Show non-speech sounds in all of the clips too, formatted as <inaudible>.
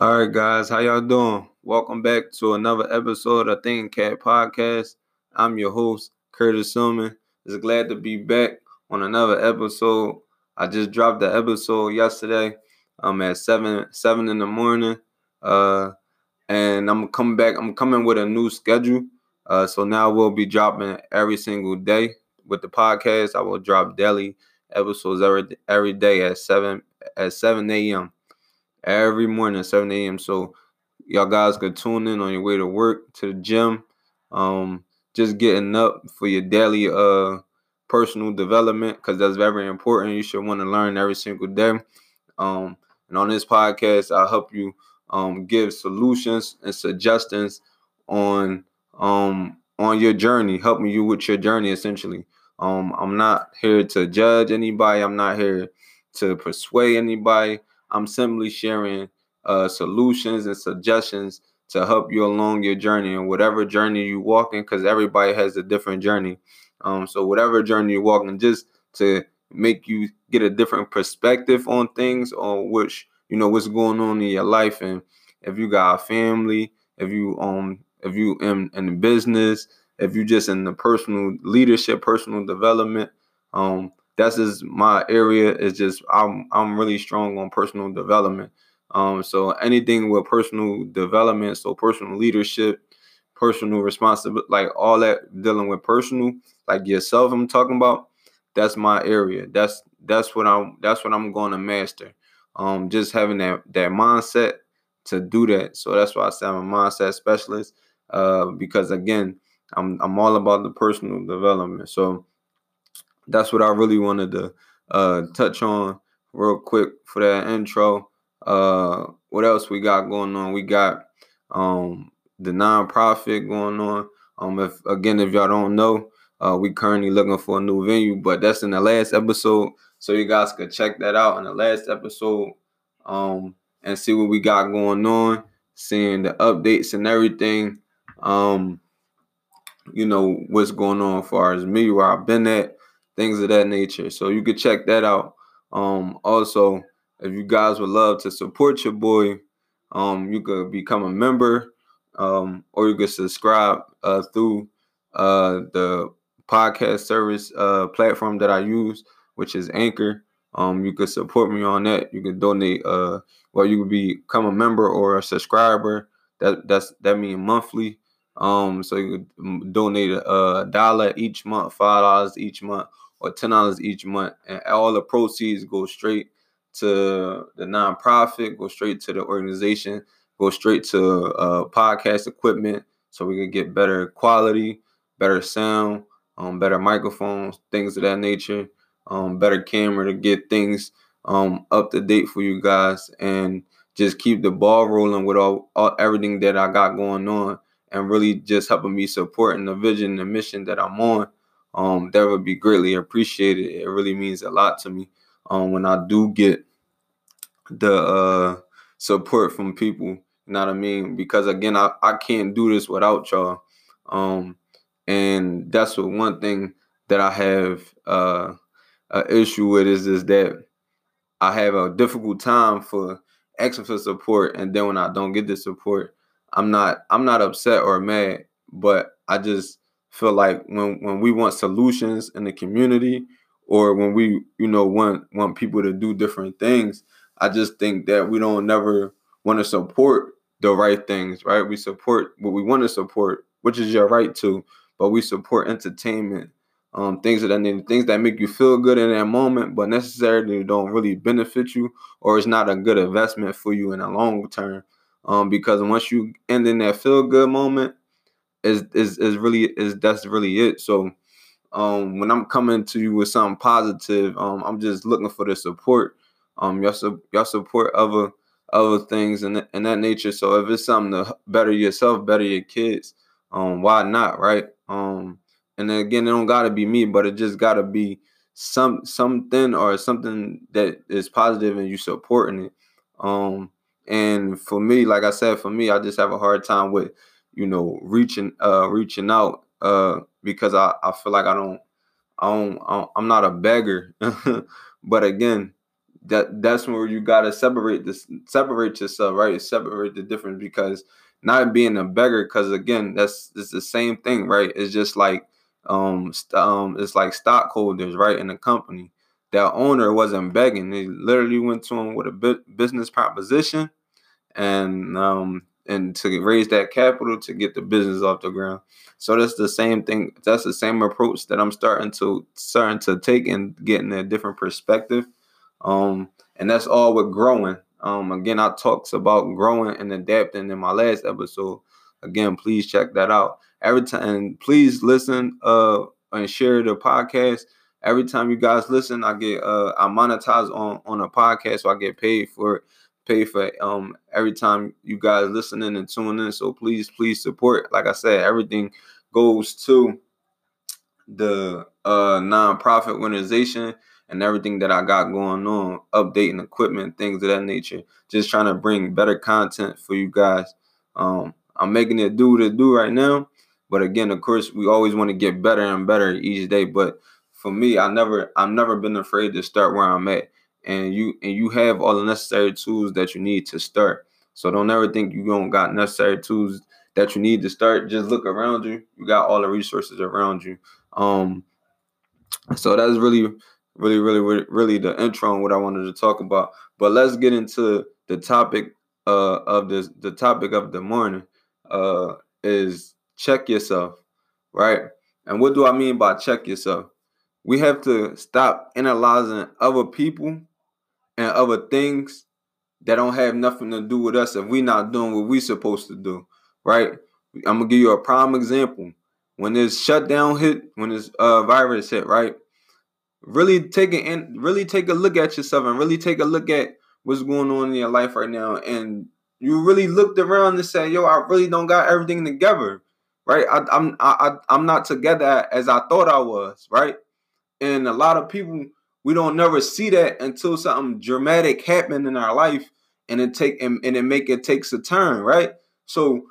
All right, guys, how y'all doing? Welcome back to another episode of Thinking Cap Podcast. I'm your host, Curtis Silman. Just glad to be back on another episode. I just dropped the episode yesterday. I'm at seven seven in the morning. Uh, and I'm coming back. I'm coming with a new schedule. Uh, so now we'll be dropping every single day with the podcast. I will drop daily episodes every every day at seven at seven a.m every morning at 7 a.m. So y'all guys could tune in on your way to work, to the gym, um, just getting up for your daily uh personal development because that's very important. You should want to learn every single day. Um, and on this podcast, I'll help you um give solutions and suggestions on um on your journey, helping you with your journey essentially. Um, I'm not here to judge anybody. I'm not here to persuade anybody. I'm simply sharing uh, solutions and suggestions to help you along your journey and whatever journey you walk in, because everybody has a different journey. Um, so whatever journey you're walking, just to make you get a different perspective on things, on which you know what's going on in your life, and if you got a family, if you um, if you in in business, if you just in the personal leadership, personal development, um, that's just my area is just I'm I'm really strong on personal development. Um, so anything with personal development, so personal leadership, personal responsibility, like all that dealing with personal, like yourself, I'm talking about. That's my area. That's that's what I'm that's what I'm going to master. Um, just having that that mindset to do that. So that's why I say I'm a mindset specialist. Uh, because again, I'm I'm all about the personal development. So that's what I really wanted to uh, touch on real quick for that intro. Uh, what else we got going on? We got um, the nonprofit going on. Um, if again, if y'all don't know, uh, we currently looking for a new venue, but that's in the last episode, so you guys could check that out in the last episode, um, and see what we got going on, seeing the updates and everything. Um, you know what's going on as far as me, where I've been at, things of that nature. So you could check that out. Um, also, if you guys would love to support your boy, um, you could become a member, um, or you could subscribe uh, through uh, the podcast service uh, platform that I use, which is Anchor. Um, you could support me on that. You could donate. Uh, well, you could become a member or a subscriber. That that's that means monthly. Um, so you could donate a dollar each month, five dollars each month, or ten dollars each month, and all the proceeds go straight to the nonprofit, go straight to the organization, go straight to uh, podcast equipment, so we can get better quality, better sound, um, better microphones, things of that nature, um, better camera to get things um, up to date for you guys, and just keep the ball rolling with all, all everything that I got going on, and really just helping me supporting the vision and mission that I'm on um, that would be greatly appreciated. It really means a lot to me um, when I do get the uh, support from people. You know what I mean? Because again, I, I can't do this without y'all. Um, and that's what one thing that I have uh, an issue with is is that I have a difficult time for asking for support, and then when I don't get the support, I'm not I'm not upset or mad, but I just feel like when when we want solutions in the community or when we you know want want people to do different things i just think that we don't never want to support the right things right we support what we want to support which is your right to but we support entertainment um, things that need things that make you feel good in that moment, but necessarily don't really benefit you, or it's not a good investment for you in the long term. Um, because once you end in that feel good moment, is is is really is that's really it. So um when I'm coming to you with something positive, um I'm just looking for the support. Um y'all su- y'all support other other things and in that nature. So if it's something to better yourself, better your kids, um why not, right? Um and then again, it don't gotta be me, but it just gotta be some something or something that is positive and you supporting it. Um and for me, like I said, for me, I just have a hard time with you know, reaching uh reaching out uh because I, I feel like I don't I don't, I am not a beggar. <laughs> but again, that that's where you gotta separate this separate yourself, right? Separate the difference because not being a beggar, because again, that's it's the same thing, right? It's just like um um it's like stockholders, right, in the company. That owner wasn't begging; they literally went to him with a business proposition, and um and to raise that capital to get the business off the ground. So that's the same thing. That's the same approach that I'm starting to starting to take and getting a different perspective. Um, and that's all with growing. Um, again, I talks about growing and adapting in my last episode. Again, please check that out. Every time, and please listen uh and share the podcast. Every time you guys listen, I get uh I monetize on on a podcast, so I get paid for it pay for um every time you guys listening and tuning in. So please, please support. Like I said, everything goes to the uh nonprofit organization and everything that I got going on, updating equipment, things of that nature. Just trying to bring better content for you guys. Um, I'm making it do to do right now. But again, of course, we always want to get better and better each day. But for me, I never I've never been afraid to start where I'm at and you and you have all the necessary tools that you need to start. So don't ever think you don't got necessary tools that you need to start. Just look around you. You got all the resources around you. Um, so that's really, really, really, really the intro on what I wanted to talk about. But let's get into the topic uh, of this. The topic of the morning uh, is check yourself, right? And what do I mean by check yourself? We have to stop analyzing other people and other things that don't have nothing to do with us if we not doing what we supposed to do, right? I'm gonna give you a prime example. When this shutdown hit, when this uh, virus hit, right? Really take it really take a look at yourself and really take a look at what's going on in your life right now. And you really looked around and said, "Yo, I really don't got everything together." Right? I, I'm I, I'm not together as I thought I was. Right? And a lot of people we don't never see that until something dramatic happened in our life and it take and, and it make it takes a turn, right? So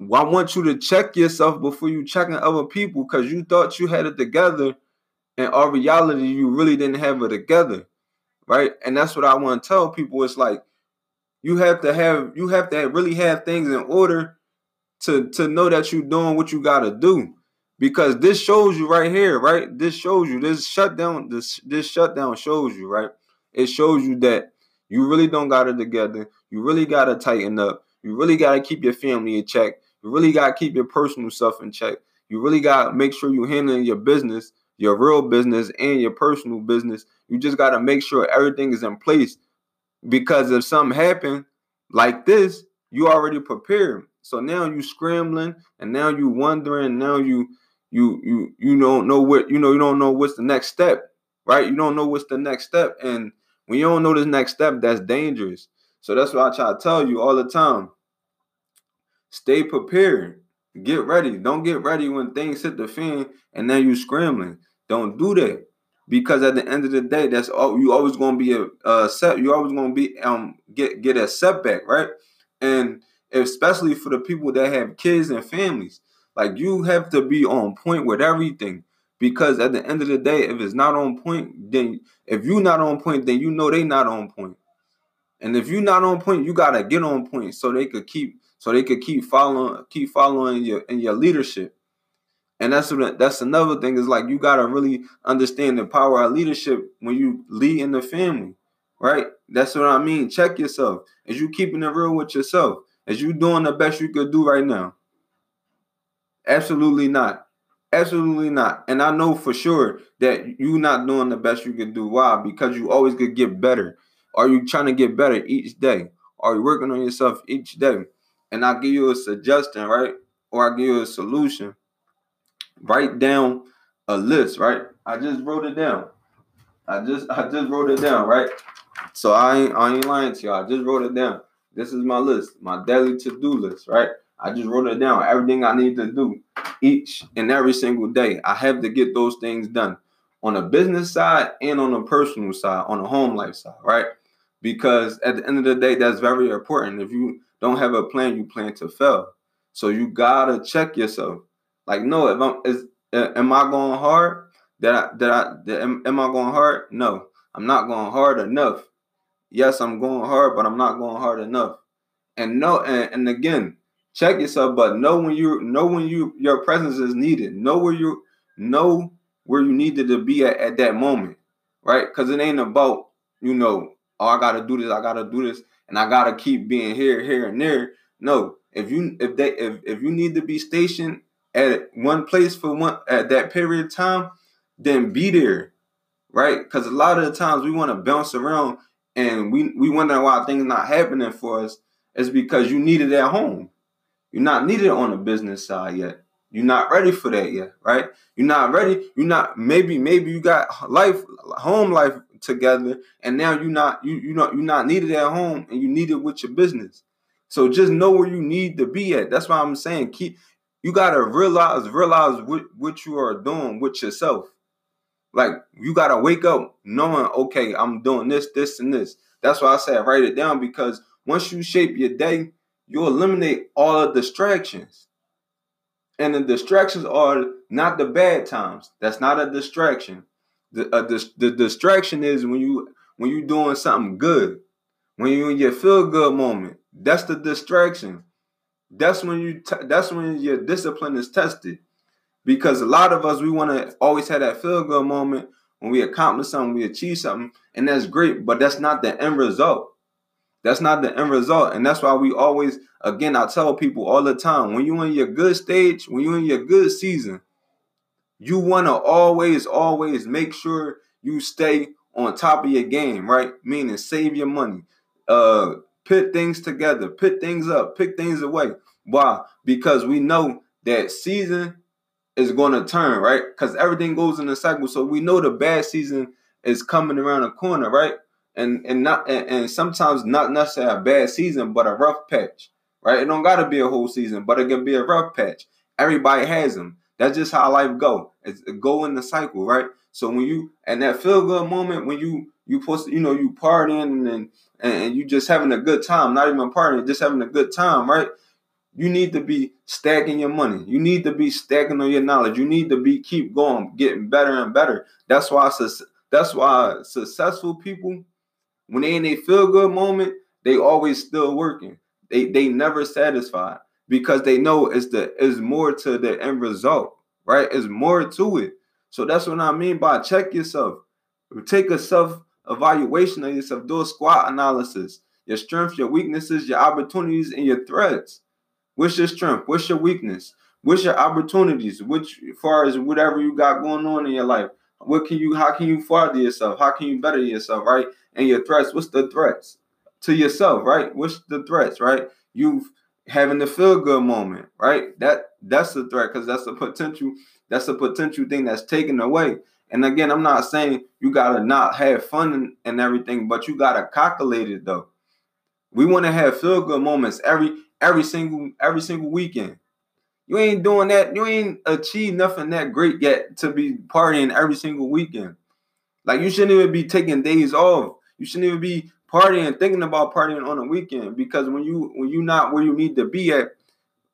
I want you to check yourself before you checking other people because you thought you had it together, and all reality you really didn't have it together, right? And that's what I want to tell people. It's like you have to have you have to really have things in order to to know that you're doing what you got to do because this shows you right here, right? This shows you this shutdown. This this shutdown shows you, right? It shows you that you really don't got it together. You really got to tighten up. You really got to keep your family in check. You really got to keep your personal stuff in check. You really got to make sure you're handling your business, your real business, and your personal business. You just got to make sure everything is in place because if something happened like this, you already prepared. So now you scrambling, and now you wondering. Now you you you you don't know what you know you don't know what's the next step right? You don't know what's the next step and when you don't know the next step that's dangerous. So that's what i try to tell you all the time. Stay prepared. Get ready. Don't get ready when things hit the fan and then you scrambling. Don't do that because at the end of the day that's all you always going to be a, a set you always going to be um get get a setback right? And especially for the people that have kids and families like you have to be on point with everything. Because at the end of the day, if it's not on point, then if you're not on point, then you know they not on point. And if you're not on point, you gotta get on point so they could keep so they could keep following keep following your in your leadership. And that's what that's another thing is like you gotta really understand the power of leadership when you lead in the family, right? That's what I mean. Check yourself. Is you keeping it real with yourself? Is you doing the best you could do right now? Absolutely not. Absolutely not. And I know for sure that you're not doing the best you can do. Why? Because you always could get better. Are you trying to get better each day? Are you working on yourself each day? And I give you a suggestion, right? Or I give you a solution. Write down a list, right? I just wrote it down. I just I just wrote it down, right? So I ain't I ain't lying to y'all. I just wrote it down. This is my list, my daily to-do list, right? I just wrote it down. Everything I need to do each and every single day. I have to get those things done on a business side and on a personal side, on a home life side, right? Because at the end of the day, that's very important. If you don't have a plan, you plan to fail. So you gotta check yourself. Like, no, if I'm is am I going hard? That I that I that, am, am I going hard? No, I'm not going hard enough. yes, I'm going hard, but I'm not going hard enough. And no, and, and again, check yourself, but know when you know when you your presence is needed. Know where you know where you needed to be at, at that moment, right? Because it ain't about you know, oh, I gotta do this, I gotta do this, and I gotta keep being here, here, and there. No, if you if they if if you need to be stationed at one place for one at that period of time, then be there, right? Because a lot of the times we want to bounce around and we we wonder why things not happening for us. It's because you need it at home. You're not needed on the business side yet. You're not ready for that yet, right? You're not ready. You're not maybe maybe you got life home life together and now you're not you you know you're not needed at home and you need it with your business. So just know where you need to be at. That's why I'm saying keep you gotta realize realize what, what you are doing with yourself. Like you gotta wake up knowing, okay, I'm doing this, this, and this. That's why I said write it down because once you shape your day, you eliminate all the distractions. And the distractions are not the bad times. That's not a distraction. The, uh, the, distraction is when you when you're doing something good, when you in your feel good moment. That's the distraction. That's when you t- that's when your discipline is tested. Because a lot of us we want to always have that feel good moment when we accomplish something, we achieve something, and that's great, but that's not the end result. That's not the end result. And that's why we always, again, I tell people all the time when you're in your good stage, when you're in your good season, you want to always, always make sure you stay on top of your game, right? Meaning save your money, uh, put things together, put things up, pick things away. Why? Because we know that season is going to turn, right? Because everything goes in a cycle. So we know the bad season is coming around the corner, right? And and not and, and sometimes not necessarily a bad season, but a rough patch, right? It don't got to be a whole season, but it can be a rough patch. Everybody has them. That's just how life go. It's go in the cycle, right? So when you and that feel good moment when you you post, you know, you partying and and you just having a good time, not even partying, just having a good time, right? You need to be stacking your money. You need to be stacking on your knowledge. You need to be keep going, getting better and better. That's why that's why successful people when they in a feel good moment, they always still working. They they never satisfied because they know it's the it's more to the end result, right? It's more to it. So that's what I mean by check yourself. Take a self evaluation of yourself. Do a SWOT analysis. Your strengths, your weaknesses, your opportunities, and your threats. What's your strength? What's your weakness? What's your opportunities? Which far as whatever you got going on in your life. What can you how can you further yourself? How can you better yourself, right? And your threats, what's the threats? To yourself, right? What's the threats, right? You having the feel good moment, right? That that's the threat because that's a potential, that's a potential thing that's taken away. And again, I'm not saying you gotta not have fun and, and everything, but you gotta calculate it though. We want to have feel good moments every every single every single weekend. You ain't doing that. You ain't achieved nothing that great yet to be partying every single weekend. Like you shouldn't even be taking days off. You shouldn't even be partying, thinking about partying on a weekend because when you when you not where you need to be at,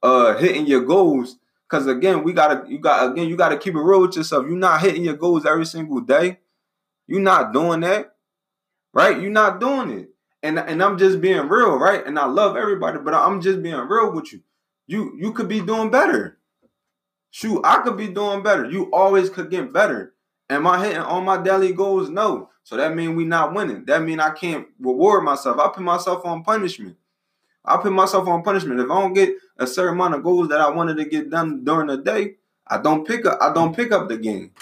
uh, hitting your goals. Because again, we gotta you got again you gotta keep it real with yourself. You're not hitting your goals every single day. You're not doing that, right? You're not doing it. And and I'm just being real, right? And I love everybody, but I'm just being real with you. You you could be doing better. Shoot, I could be doing better. You always could get better. Am I hitting all my daily goals? No. So that means we not winning. That means I can't reward myself. I put myself on punishment. I put myself on punishment. If I don't get a certain amount of goals that I wanted to get done during the day, I don't pick up. I don't pick up the game.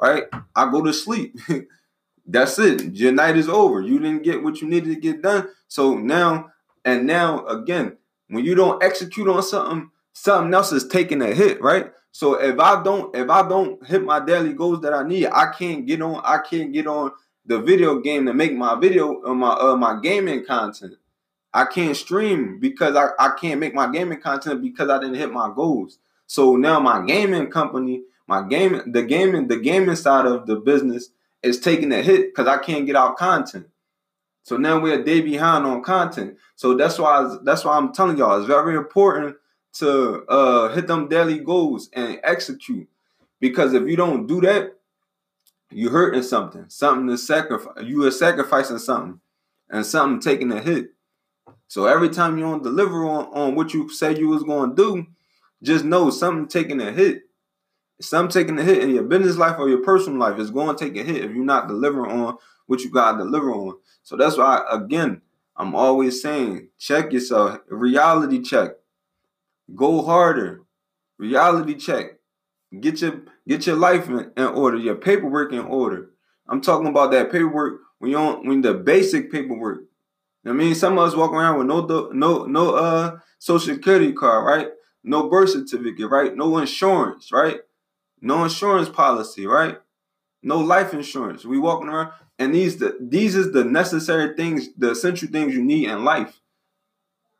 Right? I go to sleep. <laughs> That's it. Your night is over. You didn't get what you needed to get done. So now and now again, when you don't execute on something, something else is taking a hit, right? So if I don't if I don't hit my daily goals that I need, I can't get on I can't get on the video game to make my video uh, my uh, my gaming content. I can't stream because I, I can't make my gaming content because I didn't hit my goals. So now my gaming company, my gaming the gaming the gaming side of the business is taking a hit because I can't get out content. So now we're a day behind on content. So that's why that's why I'm telling y'all it's very important to uh, hit them daily goals and execute. Because if you don't do that, you're hurting something. Something to sacrifice. You are sacrificing something. and something taking a hit. So every time you don't deliver on, on what you said you was gonna do, just know something taking a hit. Something taking a hit in your business life or your personal life is going to take a hit if you're not delivering on what you gotta deliver on. So that's why again, I'm always saying, check yourself, reality check. Go harder. Reality check. Get your get your life in, in order, your paperwork in order. I'm talking about that paperwork when you on when the basic paperwork. I mean, some of us walk around with no no no uh social security card, right? No birth certificate, right? No insurance, right? No insurance policy, right? No life insurance. We walking around, and these the these is the necessary things, the essential things you need in life.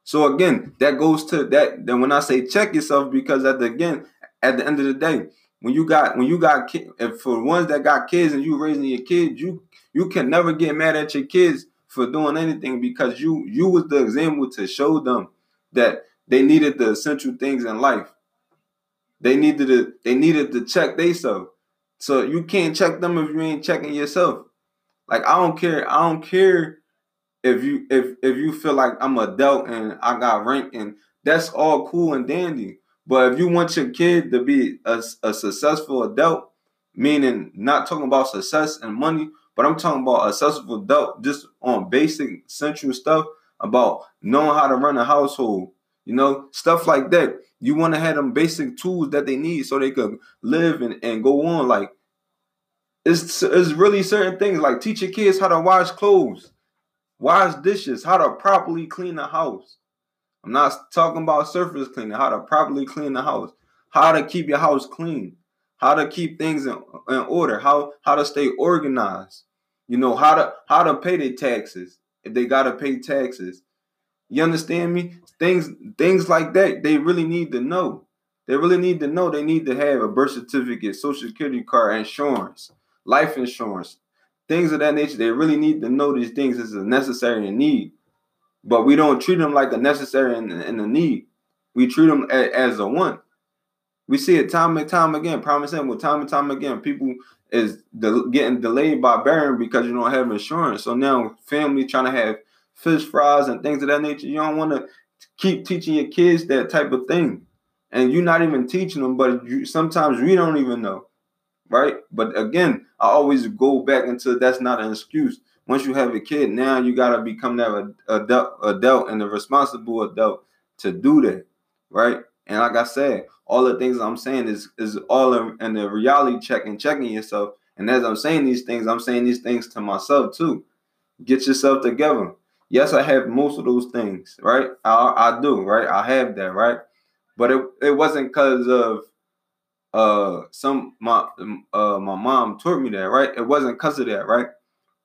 So again, that goes to that. Then when I say check yourself, because at the again, at the end of the day, when you got when you got kids, and for ones that got kids and you raising your kids, you you can never get mad at your kids for doing anything because you you was the example to show them that they needed the essential things in life. They needed to they needed to check they themselves. So you can't check them if you ain't checking yourself. Like I don't care. I don't care if you if if you feel like I'm a adult and I got rank and that's all cool and dandy. But if you want your kid to be a, a successful adult, meaning not talking about success and money, but I'm talking about a successful adult just on basic central stuff about knowing how to run a household, you know, stuff like that. You want to have them basic tools that they need so they could live and, and go on. Like it's it's really certain things like teach your kids how to wash clothes, wash dishes, how to properly clean the house. I'm not talking about surface cleaning, how to properly clean the house, how to keep your house clean, how to keep things in, in order, how how to stay organized. You know, how to how to pay their taxes if they gotta pay taxes. You understand me? Things things like that, they really need to know. They really need to know they need to have a birth certificate, social security card, insurance, life insurance, things of that nature. They really need to know these things is a necessary and need but we don't treat them like a necessary and, a need. We treat them as, as a want. We see it time and time again. Promising with time and time again, people is de- getting delayed by bearing because you don't have insurance. So now family trying to have fish fries and things of that nature. You don't want to keep teaching your kids that type of thing, and you're not even teaching them. But you, sometimes we don't even know, right? But again, I always go back into that's not an excuse once you have a kid, now you gotta become that adult, adult and the responsible adult to do that, right? And like I said, all the things I'm saying is is all in the reality check and checking yourself. And as I'm saying these things, I'm saying these things to myself too. Get yourself together. Yes, I have most of those things, right? I, I do, right? I have that, right? But it, it wasn't because of uh some my uh my mom taught me that, right? It wasn't because of that, right?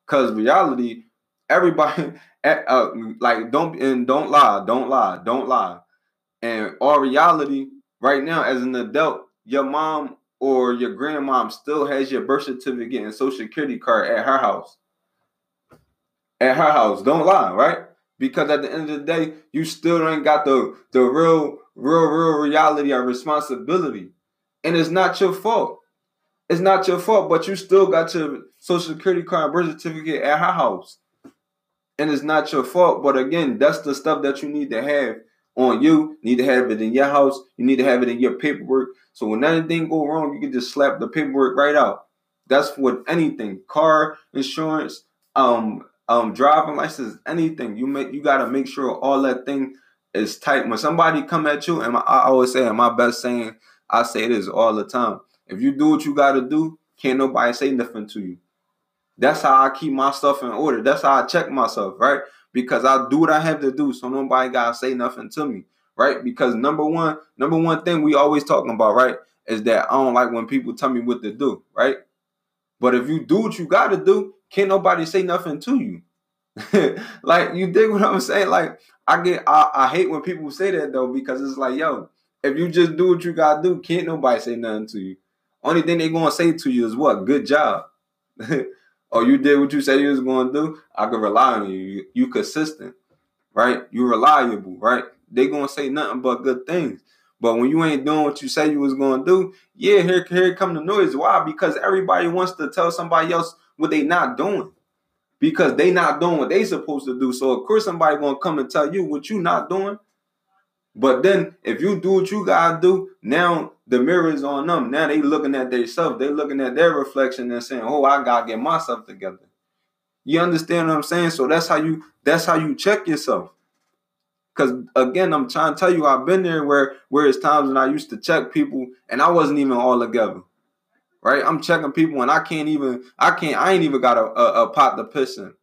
Cause reality, everybody <laughs> uh, like don't and don't lie, don't lie, don't lie. And our reality right now, as an adult, your mom or your grandmom still has your birth certificate and social security card at her house. At her house, don't lie, right? Because at the end of the day, you still ain't got the the real, real, real reality or responsibility, and it's not your fault. It's not your fault, but you still got your social security card, birth certificate at her house. And it's not your fault. But again, that's the stuff that you need to have on you. you need to have it in your house. You need to have it in your paperwork. So when anything go wrong, you can just slap the paperwork right out. That's with anything. Car insurance, um, um, driving license, anything. You make you gotta make sure all that thing is tight. When somebody come at you, and I always say, my best saying, I say this all the time. If you do what you got to do, can't nobody say nothing to you. That's how I keep my stuff in order. That's how I check myself, right? Because I do what I have to do, so nobody gotta say nothing to me, right? Because number one, number one thing we always talking about, right, is that I don't like when people tell me what to do, right? But if you do what you gotta do, can't nobody say nothing to you. <laughs> like you dig what I'm saying? Like I get I, I hate when people say that though, because it's like, yo, if you just do what you gotta do, can't nobody say nothing to you. Only thing they gonna say to you is what? Good job. <laughs> or oh, you did what you said you was gonna do. I can rely on you. you. You consistent, right? You reliable, right? They gonna say nothing but good things. But when you ain't doing what you say you was gonna do, yeah, here here come the noise. Why? Because everybody wants to tell somebody else what they not doing. because they not doing what they supposed to do. So of course somebody gonna come and tell you what you not doing. But then if you do what you gotta do, now the mirror is on them. Now they looking at themselves, they looking at their reflection and saying, Oh, I gotta get myself together. You understand what I'm saying? So that's how you that's how you check yourself. Cause again, I'm trying to tell you, I've been there where where it's times when I used to check people and I wasn't even all together. Right? I'm checking people and I can't even, I can't, I ain't even got a, a, a pot to piss in.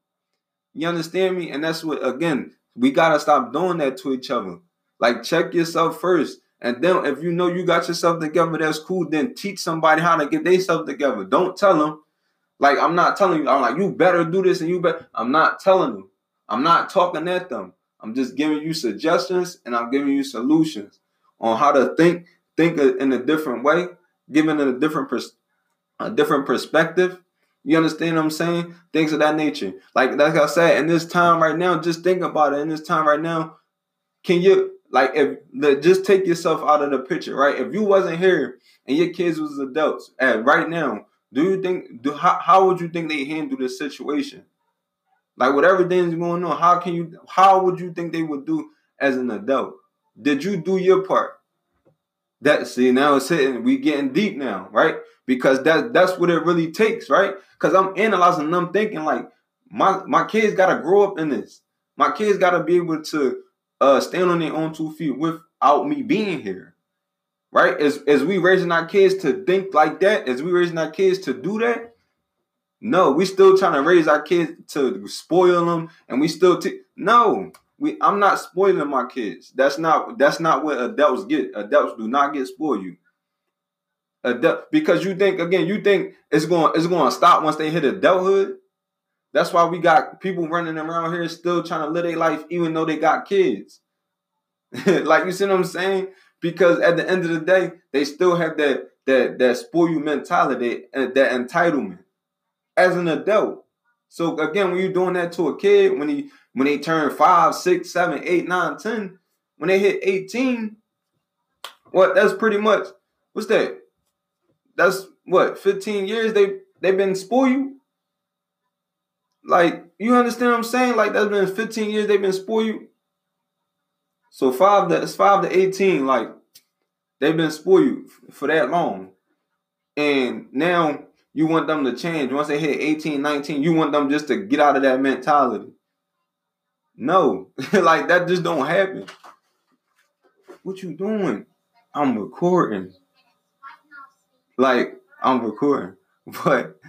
You understand me? And that's what again, we gotta stop doing that to each other. Like check yourself first. And then if you know you got yourself together, that's cool. Then teach somebody how to get themselves together. Don't tell them. Like I'm not telling you, I'm like, you better do this and you better. I'm not telling them. I'm not talking at them. I'm just giving you suggestions and I'm giving you solutions on how to think think in a different way, giving it a different pers- a different perspective. You understand what I'm saying? Things of that nature. Like like I said, in this time right now, just think about it. In this time right now, can you like if just take yourself out of the picture, right? If you wasn't here and your kids was adults, and right now, do you think do how, how would you think they handle this situation? Like with everything's going on, how can you how would you think they would do as an adult? Did you do your part? That see now it's hitting, we getting deep now, right? Because that that's what it really takes, right? Because I'm analyzing I'm thinking like my my kids gotta grow up in this. My kids gotta be able to uh stand on their own two feet without me being here. Right? As as we raising our kids to think like that, as we raising our kids to do that, no, we still trying to raise our kids to spoil them, and we still t- no. We I'm not spoiling my kids. That's not that's not what adults get. Adults do not get spoiled. You adult because you think again, you think it's going it's going to stop once they hit adulthood. That's why we got people running around here still trying to live their life even though they got kids. <laughs> like you see what I'm saying? Because at the end of the day, they still have that that that spoil you mentality and that entitlement as an adult. So again, when you're doing that to a kid, when he when they turn five, six, seven, eight, nine, ten, when they hit 18, what that's pretty much what's that? That's what 15 years they they've been spoiled. Like you understand what I'm saying? Like that's been 15 years they've been spoiled. So five that's five to 18, like they've been spoiled for that long. And now you want them to change. Once they hit 18, 19, you want them just to get out of that mentality. No, <laughs> like that just don't happen. What you doing? I'm recording. Like I'm recording. <laughs> But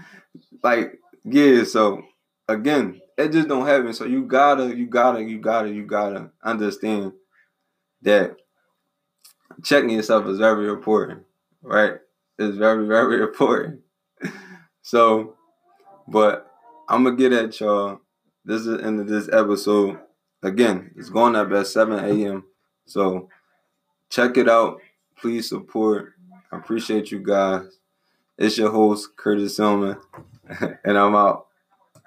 like yeah, so again, it just don't happen. So you gotta, you gotta, you gotta, you gotta understand that checking yourself is very important, right? It's very, very <laughs> important. so, but I'm gonna get at y'all. This is the end of this episode. Again, it's going up at 7 a.m. So check it out. Please support. I appreciate you guys. It's your host, Curtis Silman, <laughs> and I'm out.